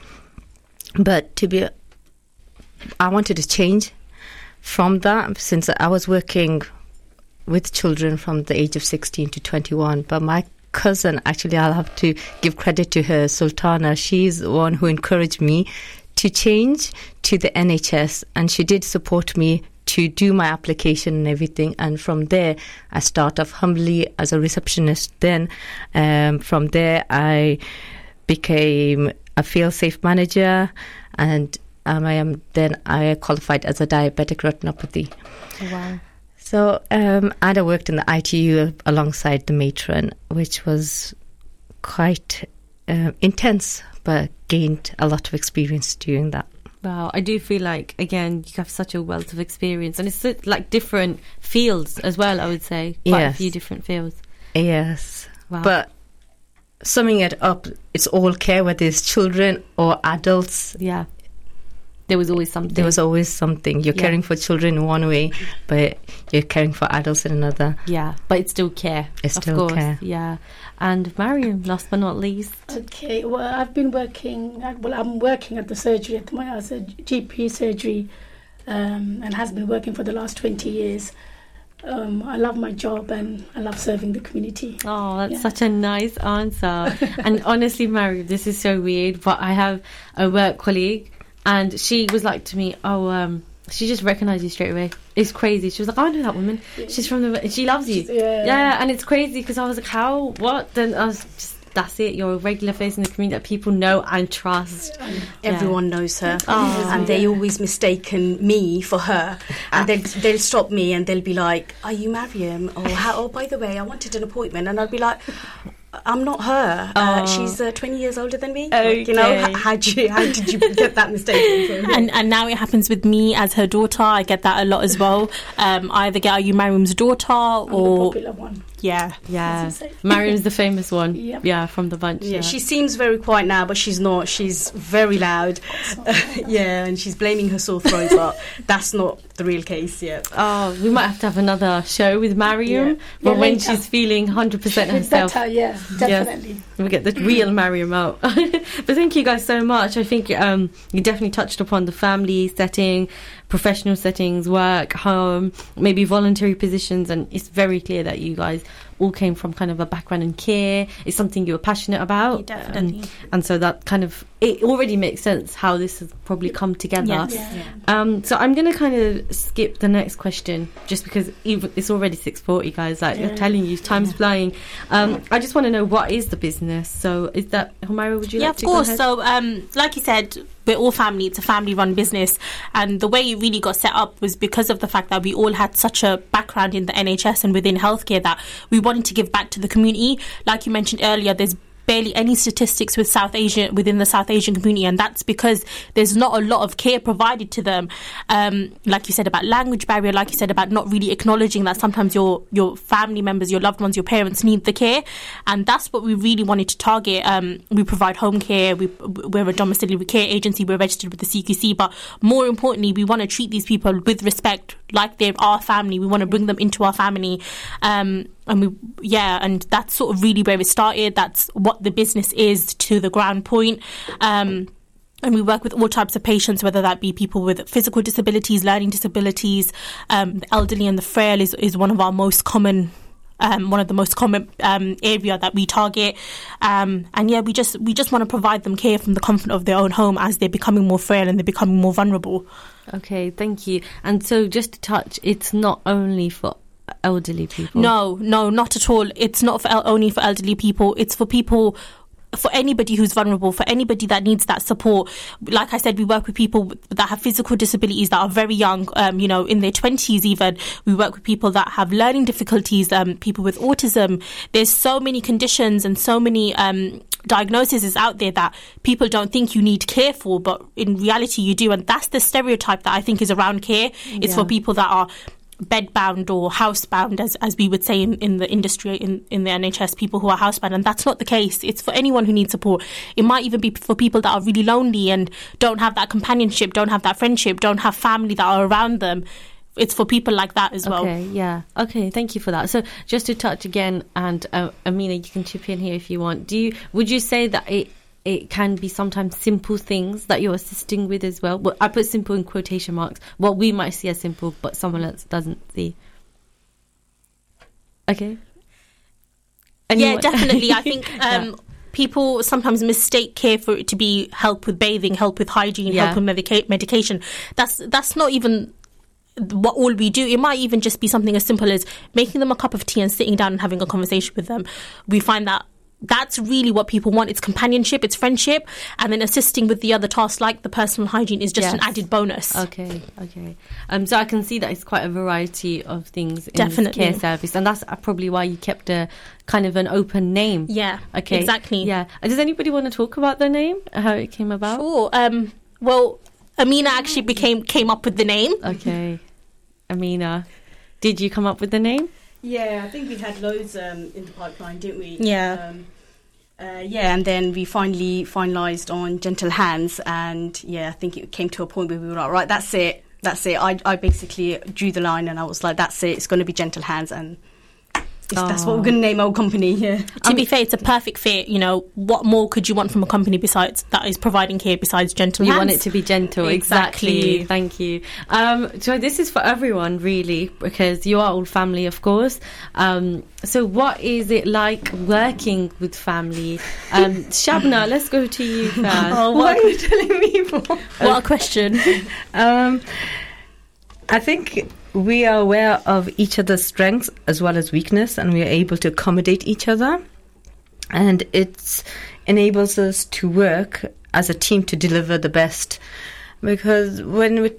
But to be, I wanted to change from that since I was working with children from the age of 16 to 21. But my cousin, actually, I'll have to give credit to her, Sultana. She's the one who encouraged me to change to the NHS, and she did support me to do my application and everything. And from there, I start off humbly as a receptionist. Then, um, from there, I became a field safe manager, and um, I am then I qualified as a diabetic retinopathy. Wow. So, um, and I worked in the ITU alongside the matron, which was quite uh, intense, but gained a lot of experience doing that. Wow, I do feel like again you have such a wealth of experience, and it's like different fields as well. I would say quite a few different fields. Yes. Wow. But summing it up, it's all care, whether it's children or adults. yeah, there was always something. There was always something. You're Yeah. caring for children in one way, but you're caring for adults in another. yeah, but it's still care. It's still course. care. Yeah, and Mariam, last but not least. Okay, well, I've been working, uh, well, I'm working at the surgery at the moment as a GP surgery um, and has been working for the last 20 years. Um, I love my job and I love serving the community. Oh, that's Yeah. such a nice answer. and honestly, Mariam, this is so weird, but I have a work colleague, and she was like to me, "Oh, um." She just recognized you straight away. It's crazy. She was like, "I know that woman. She's from the. She loves you. Yeah. Yeah, and it's crazy because I was like, how? What? Then I was just, that's it. You're a regular face in the community that people know and trust. Everyone knows her, Oh. and they always mistaken me for her. And they'll they'll stop me and they'll be like, "Are you Mariam? Or, how, oh, by the way, I wanted an appointment." And I'll be like. I'm not her. Uh, Oh. she's uh, 20 years older than me. Like, you know, Okay. h- how, did you, how did you get that mistake? and and now it happens with me as her daughter. I get that a lot as well. Um, I either get are you Mariam's daughter or popular one. Yeah. Yeah, As you say. Mariam's the famous one. Yep. Yeah, from the bunch. Yeah, she seems very quiet now, but she's not. She's very loud. yeah, and she's blaming her sore throat, but that's not the real case yet. Oh, we might have to have another show with Mariam, Yeah. but Yeah, when later. she's feeling 100% It's herself. better, yeah, definitely. We get the real Mariam out. but thank you guys so much. I think um, you definitely touched upon the family setting, professional settings, work, home, maybe voluntary positions, and it's very clear that you guys all came from kind of a background in care. It's something you were passionate about, Definitely. Um, and so that kind of it already makes sense how this has probably come together. Yes. Yeah. Um, so I'm going to kind of skip the next question just because even, it's already 6:40, guys. Like I'm telling you, time's flying. Um, I just want to know what is the business. So is that Humaira? Would you yeah, like of to go course. ahead? So, um, like you said, we're all family. It's a family-run business, and the way it really got set up was because of the fact that we all had such a background in the NHS and within healthcare that we wanted to give back to the community. Like you mentioned earlier, there's barely any statistics with South Asian within the South Asian community, and that's because there's not a lot of care provided to them. Um, like you said about language barrier, like you said about not really acknowledging that sometimes your your family members, your loved ones, your parents need the care, and that's what we really wanted to target. Um, we provide home care. We, we're a domiciliary care agency. We're registered with the CQC, but more importantly, we want to treat these people with respect, like they're our family. We want to bring them into our family. Um, and we yeah and that's sort of really where it started that's what the business is to the ground point um and we work with all types of patients, whether that be people with physical disabilities, learning disabilities, um, the elderly and the frail is, is one of our most common, um, one of the most common um, area that we target. Um, and yeah, we just we just want to provide them care from the comfort of their own home as they're becoming more frail and they're becoming more vulnerable. okay, thank you. And so just to touch, it's not only for elderly people. No, no, not at all. It's not for el- only for elderly people. It's for people. For anybody who's vulnerable, for anybody that needs that support, like I said, we work with people that have physical disabilities that are very young, um, you know, in their twenties even. We work with people that have learning difficulties, um, people with autism. There's so many conditions and so many um, diagnoses out there that people don't think you need care for, but in reality you do, and that's the stereotype that I think is around care. It's for people that are bedbound or housebound, as as we would say in, in the industry in, in the NHS, people who are housebound, and that's not the case. It's for anyone who needs support. It might even be for people that are really lonely and don't have that companionship, don't have that friendship, don't have family that are around them. It's for people like that as well. Okay, yeah. Okay, thank you for that. So just to touch again, and uh, Amina, you can chip in here if you want. Do you would you say that it it can be sometimes simple things that you're assisting with as well? well I put simple in quotation marks. What we might see as simple, but someone else doesn't see. Okay. Anyone- Yeah, definitely. I think Yeah. um, people sometimes mistake care for it to be help with bathing, help with hygiene, Yeah. help with medica- medication. That's that's not even what all we do. It might even just be something as simple as making them a cup of tea and sitting down and having a conversation with them. We find that. That's really what people want. It's companionship, it's friendship, and then assisting with the other tasks like the personal hygiene is just an added bonus. Okay, okay. Um, so I can see that it's quite a variety of things in this Definitely. care service, and that's uh, probably why you kept a kind of an open name. Yeah, Okay. exactly. Yeah. Uh, Does anybody want to talk about the name? How it came about? Sure. Um, well, Amina actually became came up with the name. Okay. Amina, did you come up with the name? Yeah, I think we had loads um, in the pipeline, didn't we? Yeah. Um, uh, yeah, and then we finally finalised on Gentle Hands, and yeah, I think it came to a point where we were like, right, that's it, that's it. I, I basically drew the line, and I was like, that's it, it's going to be Gentle Hands, and that's what we're going to name our company. Yeah. To be fair, it's a perfect fit. You know, what more could you want from a company besides that is providing care besides gentle You hands? want it to be gentle, exactly. Exactly. Thank you. Um, so this is for everyone, really, because you are all family, of course. Um, so what is it like working with family? Um, Shabna, let's go to you first. Oh, Why what, are you telling me for? what a question. Um, I think we are aware of each other's strengths as well as weakness, and we are able to accommodate each other. And it enables us to work as a team to deliver the best. Because when we,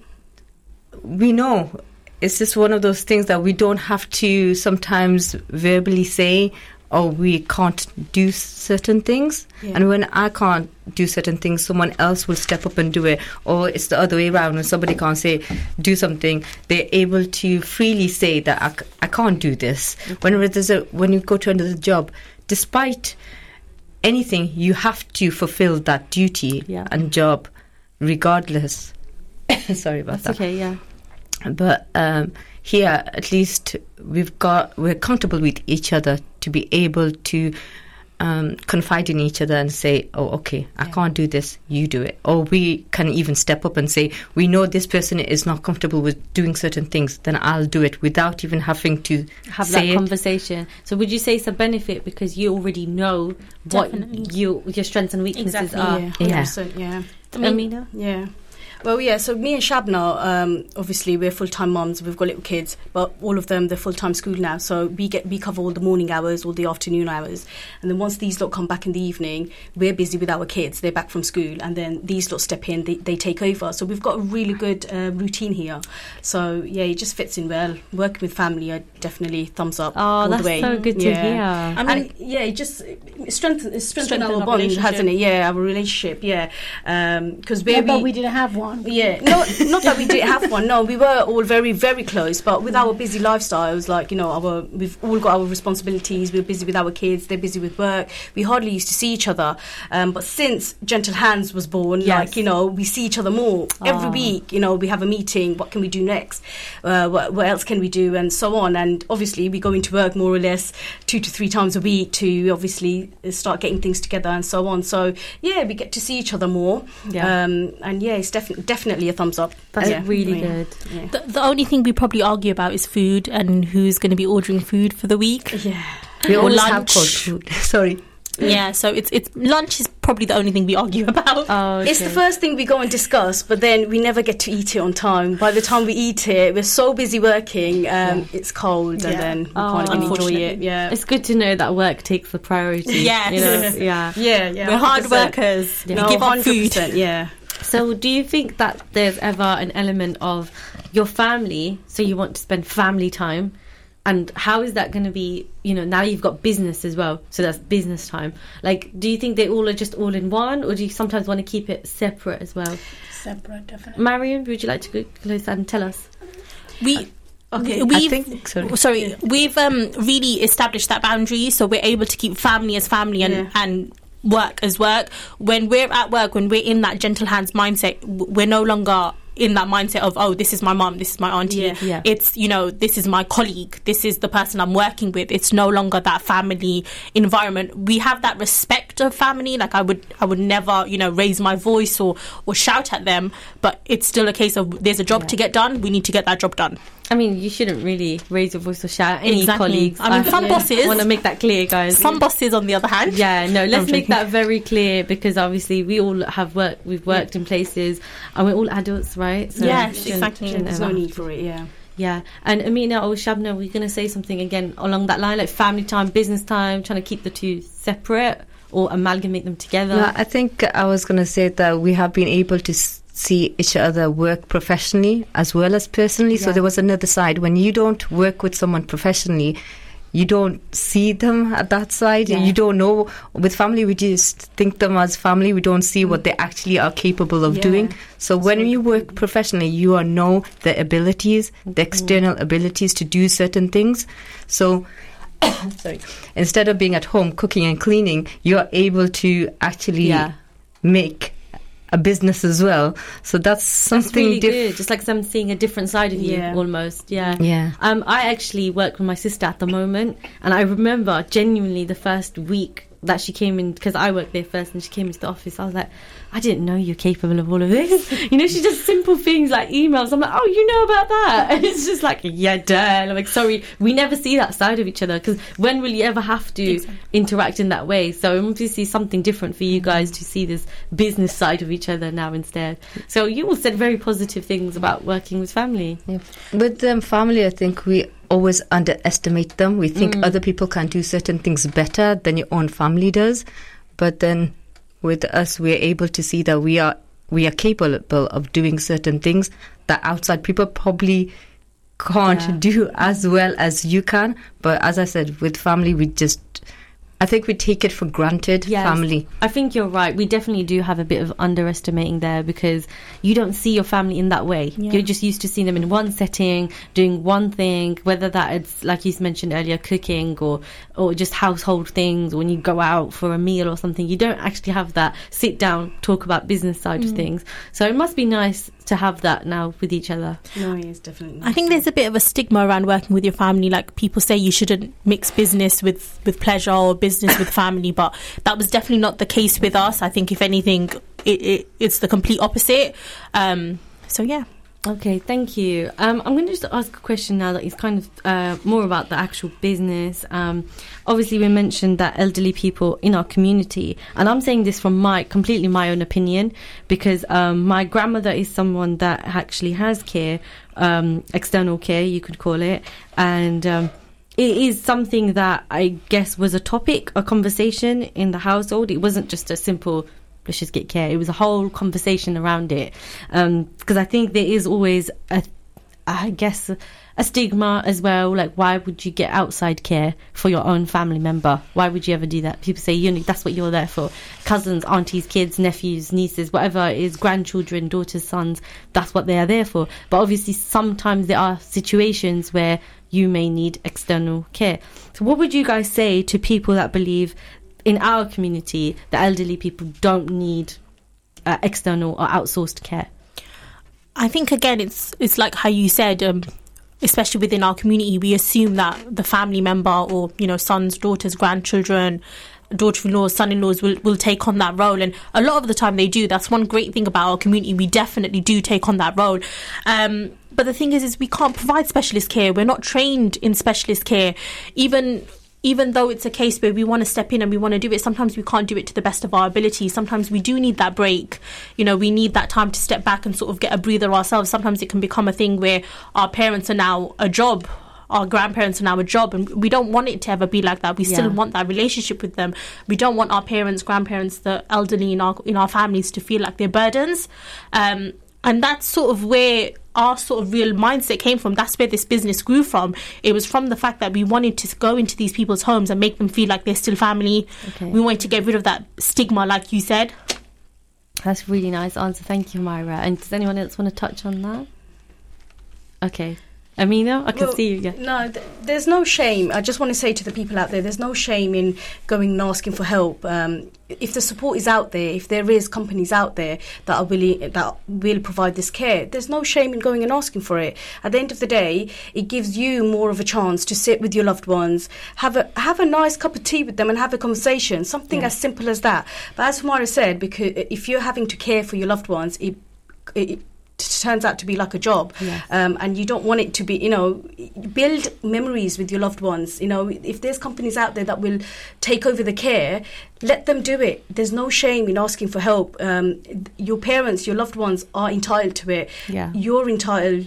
we know it's just one of those things that we don't have to sometimes verbally say, oh, we can't do certain things. Yeah. And when I can't do certain things, someone else will step up and do it. Or it's the other way around. When somebody can't say, do something, they're able to freely say that I, c- I can't do this. Whenever there's a, when you go to another job, despite anything, you have to fulfill that duty Yeah. and job regardless. Sorry about That's that okay, yeah. but um, here at least we've got we're comfortable with each other to be able to um, confide in each other and say oh okay i can't do this you do it or we can even step up and say we know this person is not comfortable with doing certain things then i'll do it without even having to Have say that it. conversation. So would you say it's a benefit because you already know what you, your strengths and weaknesses Exactly, are? yeah, Yeah. 100%, yeah. I mean, Amina? Yeah. Well, yeah. So me and Shabna, um, obviously we're full time mums. We've got little kids, but all of them they're full time school now. So we get we cover all the morning hours, all the afternoon hours, and then once these lot come back in the evening, we're busy with our kids. They're back from school, and then these lot step in. They, they take over. So we've got a really good uh, routine here. So yeah, it just fits in well. Working with family, I definitely thumbs up. Oh, all that's the way. so good to Yeah. hear. I mean, and yeah, it just strengthen it's strengthened Strengthen our our bond, hasn't it? Yeah, our relationship. Yeah, because Yeah, baby. but we didn't have one. Yeah, no, not that we didn't have one. No, we were all very, very close. But with our busy lifestyles, like you know, our we've all got our responsibilities. We're busy with our kids. They're busy with work. We hardly used to see each other. Um, but since Gentle Hands was born, Yes. like you know, we see each other more every Ah. week. You know, we have a meeting. What can we do next? Uh, what, what else can we do? And so on. And obviously, we go into work more or less two to three times a week to obviously start getting things together and so on. So yeah, we get to see each other more. Yeah. Um, and yeah, it's definitely definitely a thumbs up. That's yeah. really Yeah. good. Yeah. the, the only thing we probably argue about is food and who's going to be ordering food for the week. Yeah. we Or always have lunch. cold food sorry Yeah, so it's it's lunch is probably the only thing we argue about. Oh, It's the first thing we go and discuss, but then we never get to eat it on time. By the time we eat it, we're so busy working, um, it's cold, and then we Oh, can't enjoy it. Yeah. It's good to know that work takes the priority. Yes. You know? Yeah. yeah, yeah. We're hard 100%. workers. No, we give up food. 100%, Yeah. So, do you think that there's ever an element of your family? So, you want to spend family time, and how is that going to be? You know, now you've got business as well, so that's business time. Like, do you think they all are just all in one, or do you sometimes want to keep it separate as well? Separate, definitely. Mariam, would you like to go close and tell us? We Okay. We've, i think sorry sorry, we've um, really established that boundary, so we're able to keep family as family and, Yeah. and work as work. When we're at work, when we're in that gentle hands mindset, we're no longer in that mindset of oh this is my mom this is my auntie Yeah. Yeah. it's you know this is my colleague this is the person i'm working with it's no longer that family environment we have that respect of family like i would i would never you know raise my voice or or shout at them but it's still a case of there's a job to get done we need to get that job done I mean, you shouldn't really raise your voice or shout at any Exactly. colleagues. I mean, some bosses- want to make that clear, guys. some bosses on the other hand Yeah, no, let's I'm make joking. that very clear because obviously we all have worked, we've worked in places and we're all adults, right? So Yes, shouldn't- exactly. shouldn't There's no need for it. Yeah. Yeah, and Amina or Shabna, we're going to say something again along that line, like family time, business time, trying to keep the two separate or amalgamate them together. No, I think I was going to say that we have been able to see each other work professionally as well as personally. So there was another side. When you don't work with someone professionally, you don't see them at that side. Yeah. You don't know. With family, we just think them as family. We don't see what they mm. actually are capable of Yeah. doing. So when you work professionally, you are know the abilities, the mm-hmm. external abilities to do certain things. So sorry instead of being at home cooking and cleaning you're able to actually Yeah. make a business as well so that's That's something really different good. Just like them seeing a different side of you, Yeah. almost. Yeah. Yeah. Um, I actually work with my sister at the moment, and I remember genuinely the first week that she came in because I worked there first, and she came into the office. I was like, I didn't know you're capable of all of this. you know, she does simple things like emails. I'm like, oh, you know about that? And it's just like, yeah, duh. And I'm like, sorry, we never see that side of each other because when will you ever have to interact in that way? So obviously something different for you guys to see this business side of each other now instead. So you all said very positive things about working with family. Yeah. With um, family, I think we always underestimate them. We think mm. other people can do certain things better than your own family does, but then with us, we're able to see that we are we are capable of doing certain things that outside people probably can't Yeah. do as well as you can. But as I said, with family, we just I think we take it for granted. Yes. Family. I think you're right. We definitely do have a bit of underestimating there because you don't see your family in that way. Yeah. You're just used to seeing them in one setting, doing one thing, whether that is like you mentioned earlier, cooking or or just household things. When you go out for a meal or something, you don't actually have that sit down talk about business side of mm. things. So it must be nice to have that now with each other. No, it's definitely. I think there's a bit of a stigma around working with your family. Like people say you shouldn't mix business with, with pleasure or business with family, but that was definitely not the case with us. I think if anything, it, it it's the complete opposite. Um, so yeah. Okay, thank you. Um, I'm going to just ask a question now that is kind of uh, more about the actual business. Um, obviously, we mentioned that elderly people in our community, and I'm saying this from my completely my own opinion because um, my grandmother is someone that actually has care, um, external care, you could call it, and. Um, it is something that I guess was a topic, a conversation in the household. It wasn't just a simple let's just get care. It was a whole conversation around it um, because I think there is always a, I guess, a stigma as well. Like, why would you get outside care for your own family member? Why would you ever do that? People say you know, that's what you're there for. Cousins, aunties, kids, nephews, nieces, whatever it is, grandchildren, daughters, sons. That's what they are there for. But obviously, sometimes there are situations where you may need external care. So, what would you guys say to people that believe in our community, the elderly people don't need uh, external or outsourced care. I think again, it's it's like how you said. Um, especially within our community, we assume that the family member or you know sons, daughters, grandchildren, daughter-in-laws, son-in-laws will will take on that role, and a lot of the time they do. That's one great thing about our community. We definitely do take on that role. Um, but the thing is, is we can't provide specialist care. We're not trained in specialist care, even even though it's a case where we want to step in and we want to do it, sometimes we can't do it to the best of our ability. Sometimes we do need that break. You know, we need that time to step back and sort of get a breather ourselves. Sometimes it can become a thing where our parents are now a job. Our grandparents are now a job, and we don't want it to ever be like that. We still want that relationship with them. We don't want our parents, grandparents, the elderly in our in our families to feel like they're burdens. Um, and that's sort of where our sort of real mindset came from. That's where this business grew from. It was from the fact that we wanted to go into these people's homes and make them feel like they're still family. Okay. We wanted to get rid of that stigma, like you said. That's a really nice answer. Thank you, Myra. And does anyone else want to touch on that? Okay. Amina, I can Well, see you. Yeah. No, th- there's no shame. I just want to say to the people out there, there's no shame in going and asking for help. Um, if the support is out there, if there is companies out there that are willing that will provide this care, there's no shame in going and asking for it. At the end of the day, it gives you more of a chance to sit with your loved ones, have a have a nice cup of tea with them, and have a conversation. Something as simple as that. But as Humaira said, because if you're having to care for your loved ones, it, it turns out to be like a job. Yes. um, and you don't want it to be you know build memories with your loved ones. You know if there's companies out there that will take over the care let them do it. There's no shame in asking for help. Um, your parents your loved ones are entitled to it. Yeah. you're entitled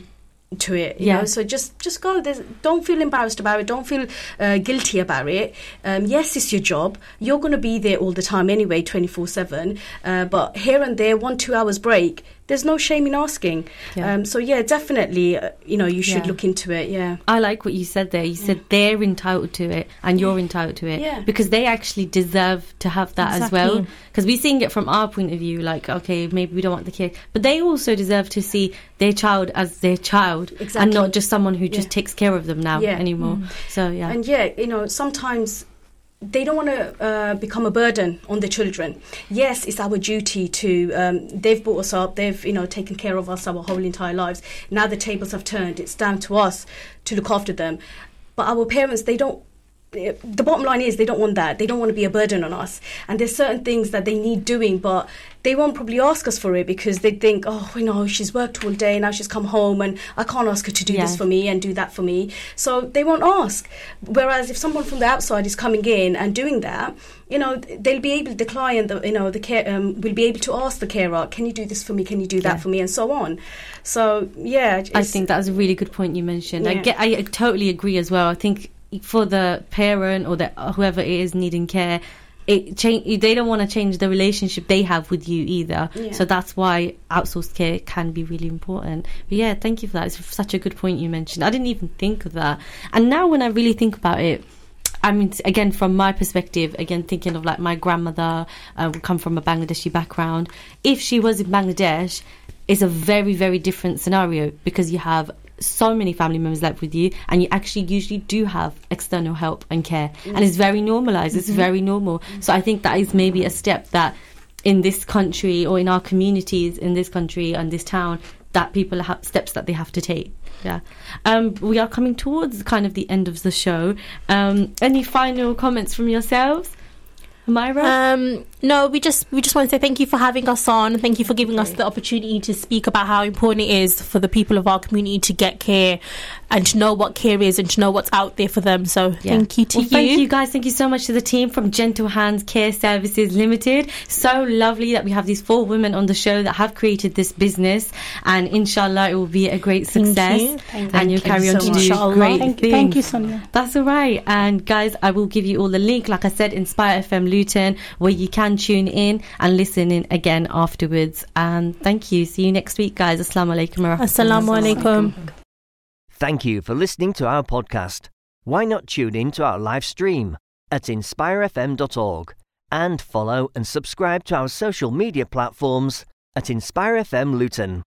to it you Yeah. know? So just just go. There's, don't feel embarrassed about it. Don't feel uh, guilty about it. Um, yes it's your job. You're going to be there all the time anyway 24 7 uh, but here and there one two hours break there's no shame in asking Yeah. um, so yeah definitely uh, you know you should Yeah. look into it yeah I like what you said there. You said they're entitled to it and you're entitled to it Yeah. because they actually deserve to have that as well. Because we're seeing it from our point of view, like, okay, maybe we don't want the kid, but they also deserve to see their child as their child and not just someone who just takes care of them now Yeah. anymore. So, yeah. And yeah, you know, sometimes they don't want to uh, become a burden on the children. Yes, it's our duty to. Um, they've brought us up. They've you know taken care of us our whole entire lives. Now the tables have turned. It's down to us to look after them. But our parents, they don't. The bottom line is they don't want that. They don't want to be a burden on us. And there's certain things that they need doing, but they won't probably ask us for it because they think, oh, you know, she's worked all day, now she's come home, and I can't ask her to do Yes. this for me and do that for me. So they won't ask. Whereas if someone from the outside is coming in and doing that, you know, they'll be able, the client, the, you know, the care, um, will be able to ask the carer, can you do this for me? Can you do that Yeah. for me? And so on. So, yeah. I think that's a really good point you mentioned. I get, I totally agree as well. I think for the parent or the whoever it is needing care, it change. They don't want to change the relationship they have with you either. Yeah. So that's why outsourced care can be really important. But yeah, thank you for that. It's such a good point you mentioned. I didn't even think of that. And now when I really think about it. I mean, again, from my perspective, again, thinking of like my grandmother, uh, come from a Bangladeshi background. If she was in Bangladesh, it's a very, very different scenario because you have so many family members left with you, and you actually usually do have external help and care, and it's very normalized. It's very normal. So I think that is maybe a step that in this country or in our communities in this country and this town that people have steps that they have to take. Yeah. Um, we are coming towards kind of the end of the show. Um, any final comments from yourselves? Myra? Um, no, we just we just want to say thank you for having us on. Thank you for giving us the opportunity to speak about how important it is for the people of our community to get care and to know what care is and to know what's out there for them. So Yeah. thank you to well, you. Thank you guys. Thank you so much to the team from Gentle Hands Care Services Limited. So lovely that we have these four women on the show that have created this business, and inshallah, it will be a great Thank success. you. Thank and you'll you carry on so to much. do Inshallah. great Thank, things. thank you, Sonia. That's all right. And guys, I will give you all the link, like I said, Inspire FM Luton, where you can tune in and listen in again afterwards. And thank you. See you next week, guys. Assalamu alaikum. Assalamu alaikum. Thank you for listening to our podcast. Why not tune in to our live stream at inspirefm.org and follow and subscribe to our social media platforms at Inspire FM Luton.